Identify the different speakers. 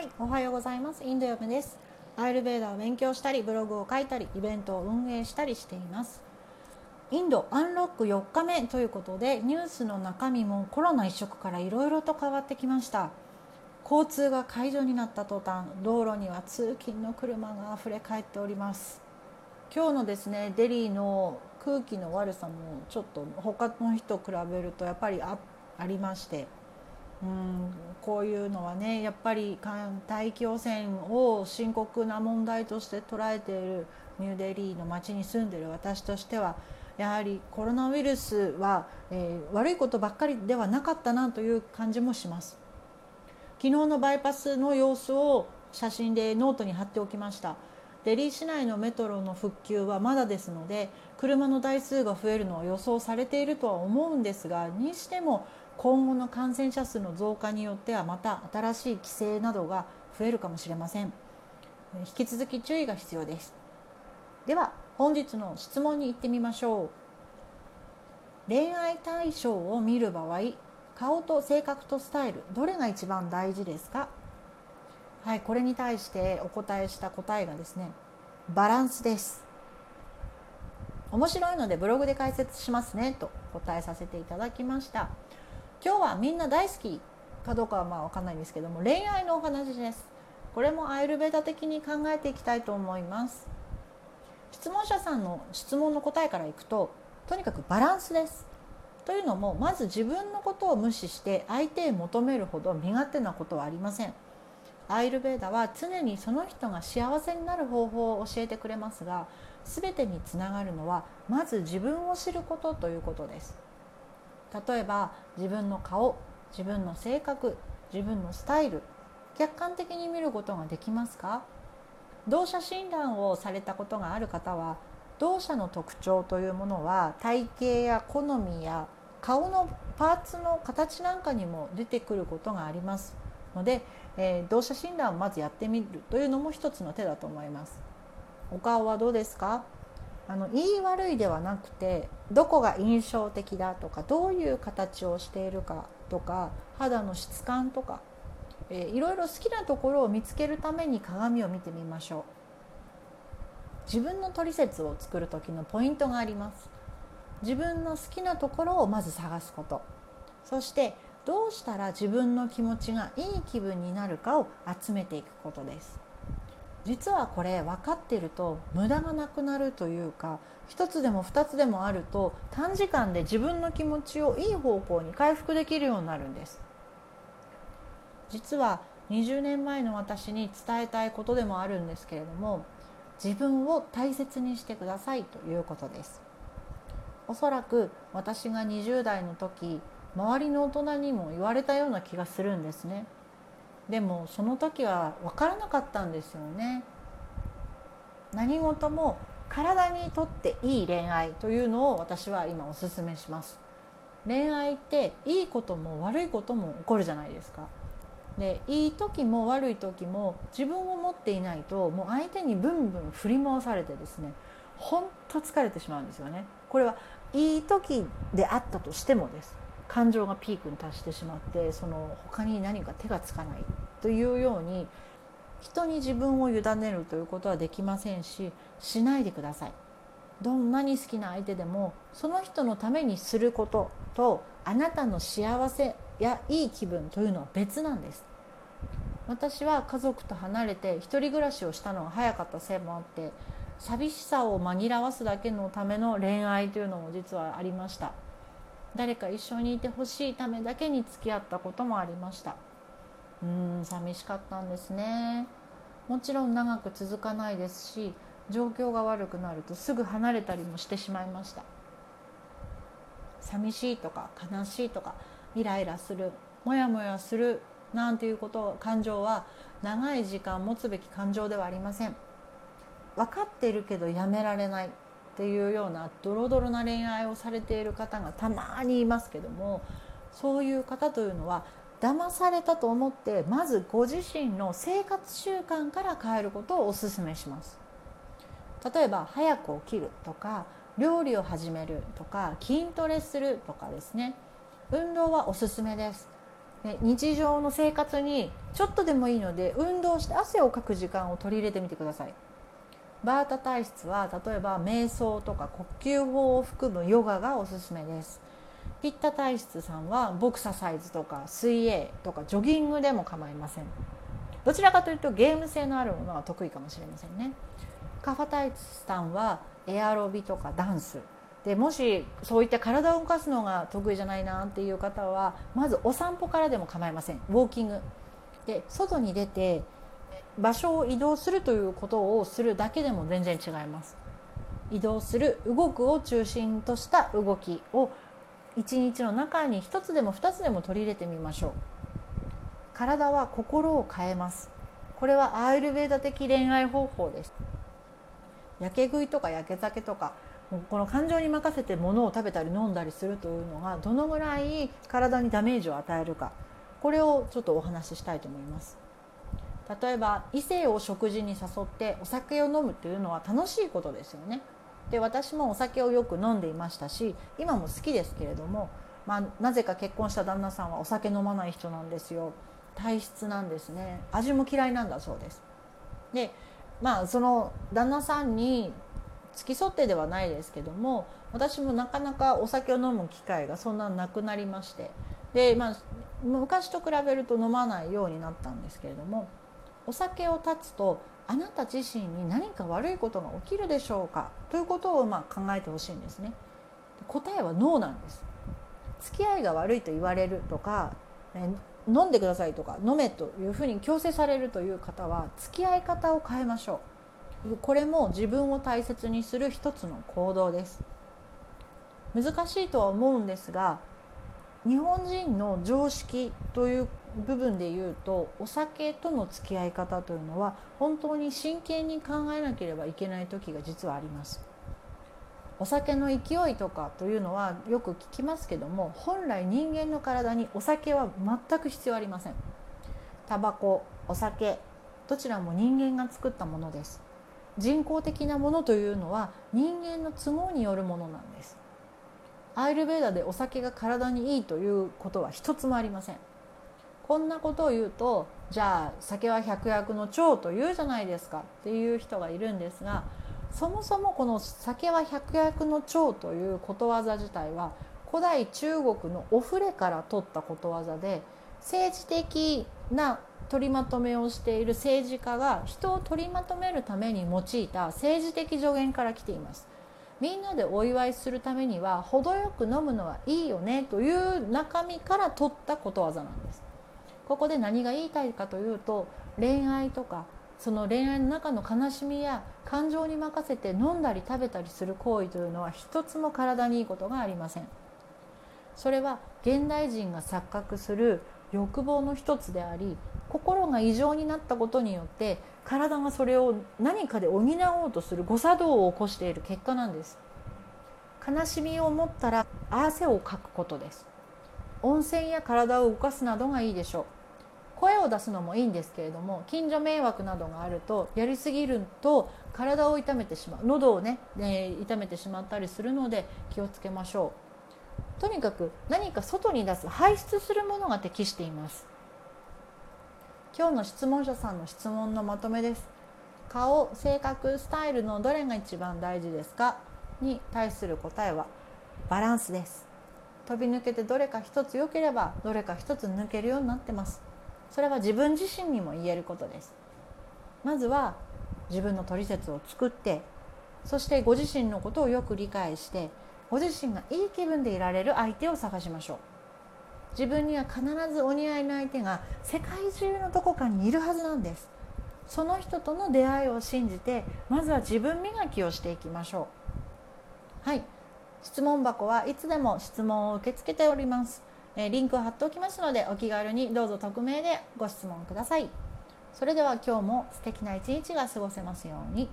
Speaker 1: はい、おはようございます。インド嫁です。アイルベーダを勉強したり、ブログを書いたり、イベントを運営したりしています。インドアンロック4日目ということで、ニュースの中身もコロナ一色からいろいろと変わってきました。交通が解除になった途端、道路には通勤の車が溢れ返っております。今日のですね、デリーの空気の悪さもちょっと他の日と比べるとやっぱりありまして。うんこういうのはねやっぱり大気汚染を深刻な問題として捉えているニューデリーの街に住んでいる私としてはやはりコロナウイルスは、えー、悪いことばっかりではなかったなという感じもします。昨日のバイパスの様子を写真でノートに貼っておきました。デリー市内のメトロの復旧はまだですので車の台数が増えるのは予想されているとは思うんですがにしても今後の感染者数の増加によってはまた新しい規制などが増えるかもしれません。引き続き注意が必要です。では本日の質問に行ってみましょう。恋愛対象を見る場合顔と性格とスタイルどれが一番大事ですか？はいこれに対してお答えした答えがですねバランスです。面白いのでブログで解説しますねと答えさせていただきました。今日はみんな大好きかどうかはまあ分かんないんですけども恋愛のお話です。これもアイルベーダ的に考えていきたいと思います。質問者さんの質問の答えからいくととにかくバランスです。というのもまず自分のことを無視して相手へ求めるほど身勝手なことはありません。アイルベーダは常にその人が幸せになる方法を教えてくれますが全てにつながるのはまず自分を知ることということです。例えば自分の顔自分の性格自分のスタイル客観的に見ることができますか？同社診断をされたことがある方は同社の特徴というものは体型や好みや顔のパーツの形なんかにも出てくることがあります。ので、えー、同社診断をまずやってみるというのも一つの手だと思います。お顔はどうですか？あの言い悪いではなくてどこが印象的だとかどういう形をしているかとか肌の質感とか、えー、いろいろ好きなところを見つけるために鏡を見てみましょう。自分のトリセツを作る時のポイントがあります。自分の好きなところをまず探すこと。そしてどうしたら自分の気持ちがいい気分になるかを集めていくことです。実はこれ分かってると無駄がなくなるというか1つでも2つでもあると短時間で自分の気持ちをいい方向に回復できるようになるんです。実は20年前の私に伝えたいことでもあるんですけれども自分を大切にしてくださいということです。おそらく私が20代の時周りの大人にも言われたような気がするんですね。でもその時は分からなかったんですよね。何事も体にとっていい恋愛というのを私は今おすすめします。恋愛っていいことも悪いことも起こるじゃないですか。でいい時も悪い時も自分を持っていないともう相手にブンブン振り回されてですねほんと疲れてしまうんですよね。これはいい時であったとしてもです。感情がピークに達してしまってその他に何か手がつかないというように人に自分を委ねるということはできませんししないでください。どんなに好きな相手でもその人のためにすることとあなたの幸せやいい気分というのは別なんです。私は家族と離れて一人暮らしをしたのが早かったせいもあって寂しさを紛らわすだけのための恋愛というのも実はありました。誰か一緒にいてほしいためだけに付き合ったこともありました。うん寂しかったんですね。もちろん長く続かないですし状況が悪くなるとすぐ離れたりもしてしまいました。寂しいとか悲しいとかイライラするモヤモヤするなんていうこと感情は長い時間持つべき感情ではありません。分かっているけどやめられない。っていうようなドロドロな恋愛をされている方がたまにいますけどもそういう方というのは騙されたと思ってまずご自身の生活習慣から変えることをお勧めします。例えば早く起きるとか料理を始めるとか筋トレするとかですね。運動はおすすめです。ね、日常の生活にちょっとでもいいので運動して汗をかく時間を取り入れてみてください。バータ体質は例えば瞑想とか呼吸法を含むヨガがおすすめです。ピッタ体質さんはボクササイズとか水泳とかジョギングでも構いません。どちらかというとゲーム性のあるものが得意かもしれませんね。カファ体質さんはエアロビとかダンス。でもしそういった体を動かすのが得意じゃないなっていう方はまずお散歩からでも構いません。ウォーキング。で外に出て場所を移動するということをするだけでも全然違います。移動する動くを中心とした動きを一日の中に一つでも二つでも取り入れてみましょう。体は心を変えます。これはアーユルベーダ的恋愛方法です。やけ食いとかやけ酒とかこの感情に任せて物を食べたり飲んだりするというのがどのぐらい体にダメージを与えるか。これをちょっとお話ししたいと思います。例えば異性を食事に誘ってお酒を飲むというのは楽しいことですよね。で私もお酒をよく飲んでいましたし今も好きですけれども、まあ、なぜか結婚した旦那さんはお酒飲まない人なんですよ。体質なんですね。味も嫌いなんだそうです。でまあその旦那さんに付き添ってではないですけども私もなかなかお酒を飲む機会がそんななくなりましてで、まあ、昔と比べると飲まないようになったんですけれどもお酒を断つとあなた自身に何か悪いことが起きるでしょうか？ということをまあ考えてほしいんですね。答えはノーなんです。付き合いが悪いと言われるとか飲んでくださいとか飲めというふうに強制されるという方は付き合い方を変えましょう。これも自分を大切にする一つの行動です。難しいとは思うんですが日本人の常識という部分で言うとお酒との付き合い方というのは本当に真剣に考えなければいけない時が実はあります。お酒の勢いとかというのはよく聞きますけども本来人間の体にお酒は全く必要ありません。タバコお酒どちらも人間が作ったものです。人工的なものというのは人間の都合によるものなんです。アイルベーダでお酒が体にいいということは一つもありません。こんなことを言うとじゃあ酒は百薬の長と言うじゃないですかっていう人がいるんですがそもそもこの「酒は百薬の長」ということわざ自体は古代中国のお触れから取ったことわざで政治的な取りまとめをしている政治家が人を取りまとめるために用いた政治的助言から来ています。みんなでお祝いするためには程よく飲むのはいいよねという中身から取ったことわざなんです。ここで何が言いたいかというと恋愛とかその恋愛の中の悲しみや感情に任せて飲んだり食べたりする行為というのは一つも体にいいことがありません。それは現代人が錯覚する欲望の一つであり心が異常になったことによって体がそれを何かで補おうとする誤作動を起こしている結果なんです。悲しみを持ったら汗をかくことです。温泉や体を動かすなどがいいでしょう。声を出すのもいいんですけれども近所迷惑などがあるとやりすぎると体を痛めてしまう。喉をね、えー、痛めてしまったりするので気をつけましょう。とにかく何か外に出す排出するものが適しています。今日の質問者さんの質問のまとめです。顔性格スタイルのどれが一番大事ですか？に対する答えはバランスです。飛び抜けてどれか一つ良ければどれか一つ抜けるようになってます。それは自分自身にも言えることです。まずは自分の取説を作ってそしてご自身のことをよく理解してご自身がいい気分でいられる相手を探しましょう。自分には必ずお似合いの相手が世界中のどこかにいるはずなんです。その人との出会いを信じてまずは自分磨きをしていきましょう。はい。質問箱はいつでも質問を受け付けております。えリンクを貼っておきますのでお気軽にどうぞ匿名でご質問くださいそれでは今日も素敵な一日が過ごせますように。